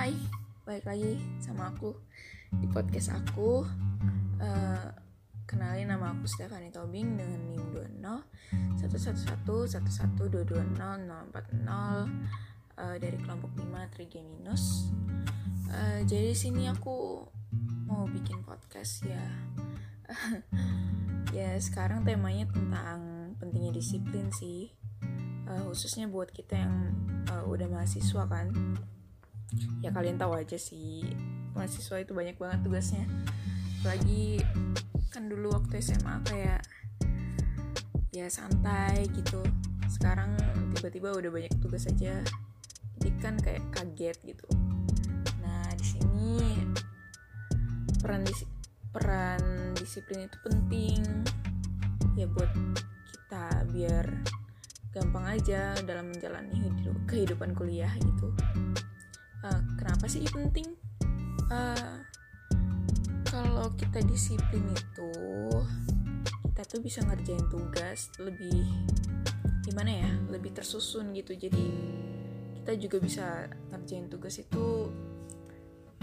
Hai, balik lagi sama aku di podcast aku. Uh, kenalin nama aku Stephanie Tobing dengan NIM 20 uh, dari kelompok 5 Trigeminus. Uh, jadi sini aku mau bikin podcast ya. ya sekarang temanya tentang pentingnya disiplin sih. Uh, khususnya buat kita yang uh, udah mahasiswa kan ya kalian tahu aja sih mahasiswa itu banyak banget tugasnya. Lagi kan dulu waktu SMA kayak ya santai gitu. Sekarang tiba-tiba udah banyak tugas aja. Jadi kan kayak kaget gitu. Nah di sini peran dis peran disiplin itu penting. Ya buat kita biar gampang aja dalam menjalani hidup kehidupan kuliah gitu uh, kenapa sih penting? Uh, kalau kita disiplin itu kita tuh bisa ngerjain tugas lebih gimana ya lebih tersusun gitu. Jadi kita juga bisa ngerjain tugas itu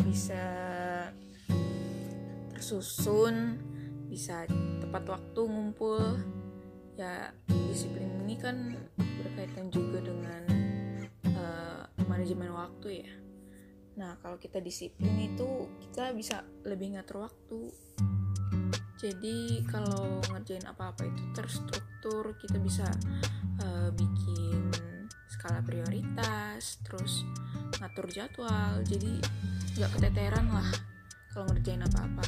bisa tersusun bisa tepat waktu ngumpul. Ya disiplin ini kan berkaitan juga dengan uh, manajemen waktu ya Nah, kalau kita disiplin itu kita bisa lebih ngatur waktu. Jadi kalau ngerjain apa-apa itu terstruktur, kita bisa uh, bikin skala prioritas, terus ngatur jadwal. Jadi nggak keteteran lah kalau ngerjain apa-apa.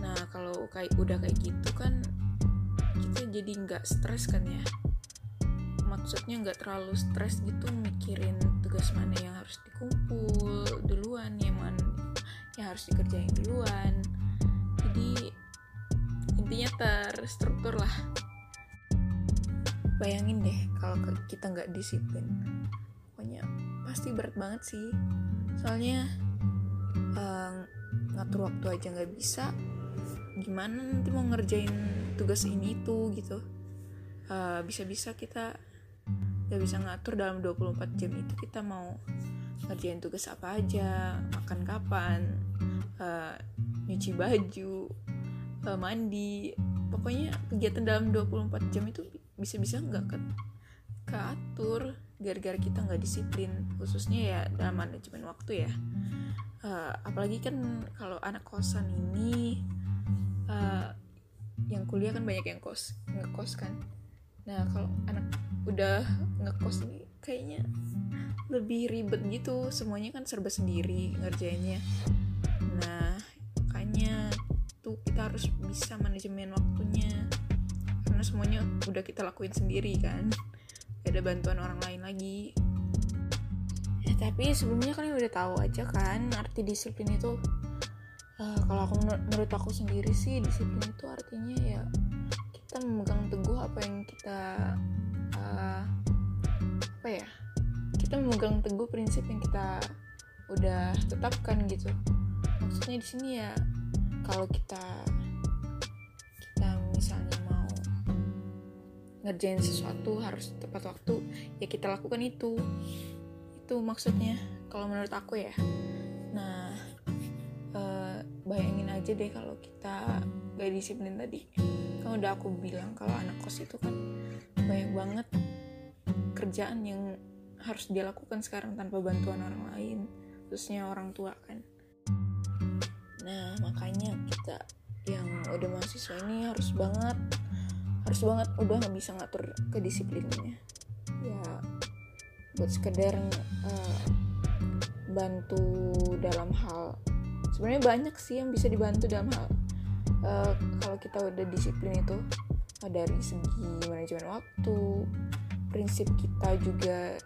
Nah, kalau kayak udah kayak gitu kan kita jadi nggak stres kan ya maksudnya nggak terlalu stres gitu mikirin tugas mana yang harus dikumpul duluan yang mana yang harus dikerjain duluan. Jadi intinya terstruktur lah. Bayangin deh kalau kita nggak disiplin. Pokoknya pasti berat banget sih. Soalnya uh, ngatur waktu aja nggak bisa. Gimana nanti mau ngerjain tugas ini tuh gitu. Uh, bisa-bisa kita gak bisa ngatur dalam 24 jam itu kita mau ngerjain tugas apa aja makan kapan uh, nyuci baju uh, mandi. Pokoknya kegiatan dalam 24 jam itu bisa-bisa nggak ke keatur gara-gara kita nggak disiplin. Khususnya ya dalam manajemen waktu ya. Uh, apalagi kan kalau anak kosan ini uh, yang kuliah kan banyak yang kos ngekos kan nah kalau anak udah ngekos ini kayaknya lebih ribet gitu. Semuanya kan serba sendiri ngerjainnya. Nah makanya tuh kita harus bisa manajemen waktunya. Karena semuanya udah kita lakuin sendiri kan. Gak ada bantuan orang lain lagi. Ya tapi sebelumnya kalian udah tahu aja kan arti disiplin itu uh, kalau aku menurut aku sendiri sih disiplin itu artinya ya kita memegang teguh apa yang kita uh, apa ya? Kita memegang teguh prinsip yang kita udah tetapkan gitu. Maksudnya di sini ya kalau kita kita misalnya mau ngerjain sesuatu harus tepat waktu ya kita lakukan itu. Itu maksudnya kalau menurut aku ya. Nah uh, bayangin aja deh kalau kita gak disiplin tadi kan udah aku bilang kalau anak kos itu kan banyak banget kerjaan yang harus dia lakukan sekarang tanpa bantuan orang lain khususnya orang tua kan. Nah makanya kita yang udah mahasiswa ini harus banget harus banget udah nggak bisa ngatur kedisiplinannya ya buat sekedar uh, bantu dalam hal sebenarnya banyak sih yang bisa dibantu dalam hal uh, kalau kita udah disiplin itu dari segi manajemen waktu prinsip kita juga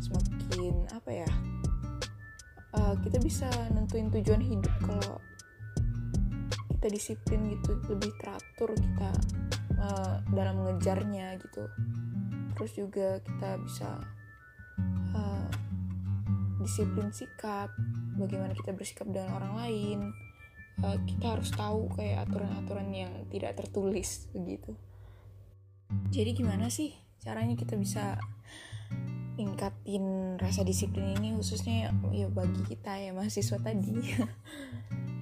semakin apa ya uh, kita bisa nentuin tujuan hidup kalau kita disiplin gitu lebih teratur kita uh, dalam mengejarnya gitu. Terus juga kita bisa uh, disiplin sikap bagaimana kita bersikap dengan orang lain uh, kita harus tahu kayak aturan-aturan yang tidak tertulis begitu jadi gimana sih caranya kita bisa ningkatin rasa disiplin ini khususnya ya bagi kita ya mahasiswa tadi?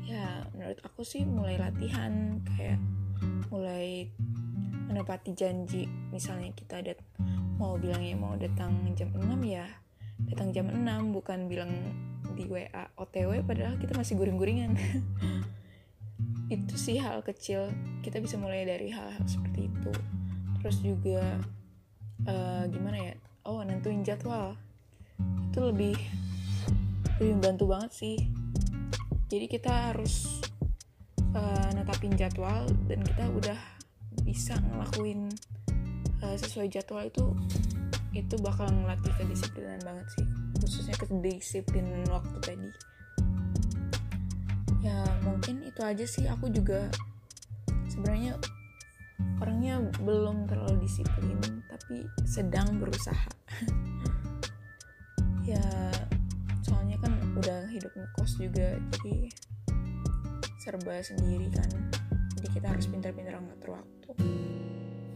Ya menurut aku sih mulai latihan kayak mulai menepati janji. Misalnya kita ada mau bilangnya mau datang jam 6 ya datang jam 6 bukan bilang di WA OTW padahal kita masih guring-guringan itu sih hal kecil. Kita bisa mulai dari hal-hal seperti itu. Terus juga uh, gimana ya? Oh nentuin jadwal. Itu lebih lebih membantu banget sih. Jadi kita harus uh, netapin jadwal dan kita udah bisa ngelakuin uh, sesuai jadwal itu itu bakal ngelatih kedisiplinan banget sih. Khususnya kedisiplinan waktu tadi ya mungkin itu aja sih. Aku juga sebenarnya orangnya belum terlalu disiplin tapi sedang berusaha. Ya soalnya kan udah hidup ngekos juga jadi serba sendiri kan. Jadi kita harus pintar-pintar ngatur waktu.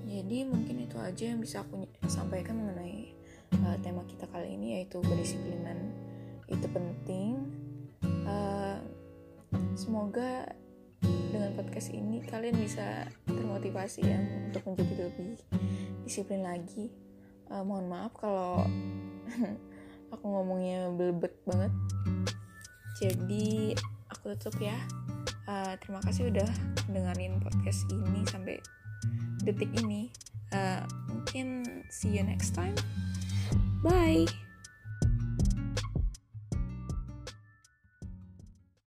Jadi mungkin itu aja yang bisa aku sampaikan mengenai uh, tema kita kali ini yaitu kedisiplinan. Itu penting. Uh, semoga dengan podcast ini kalian bisa termotivasi ya untuk menjadi lebih disiplin lagi. Uh, mohon maaf kalau aku ngomongnya belebet banget. Jadi aku tutup ya. Uh, terima kasih udah dengerin podcast ini sampai detik ini. Uh, mungkin see you next time. Bye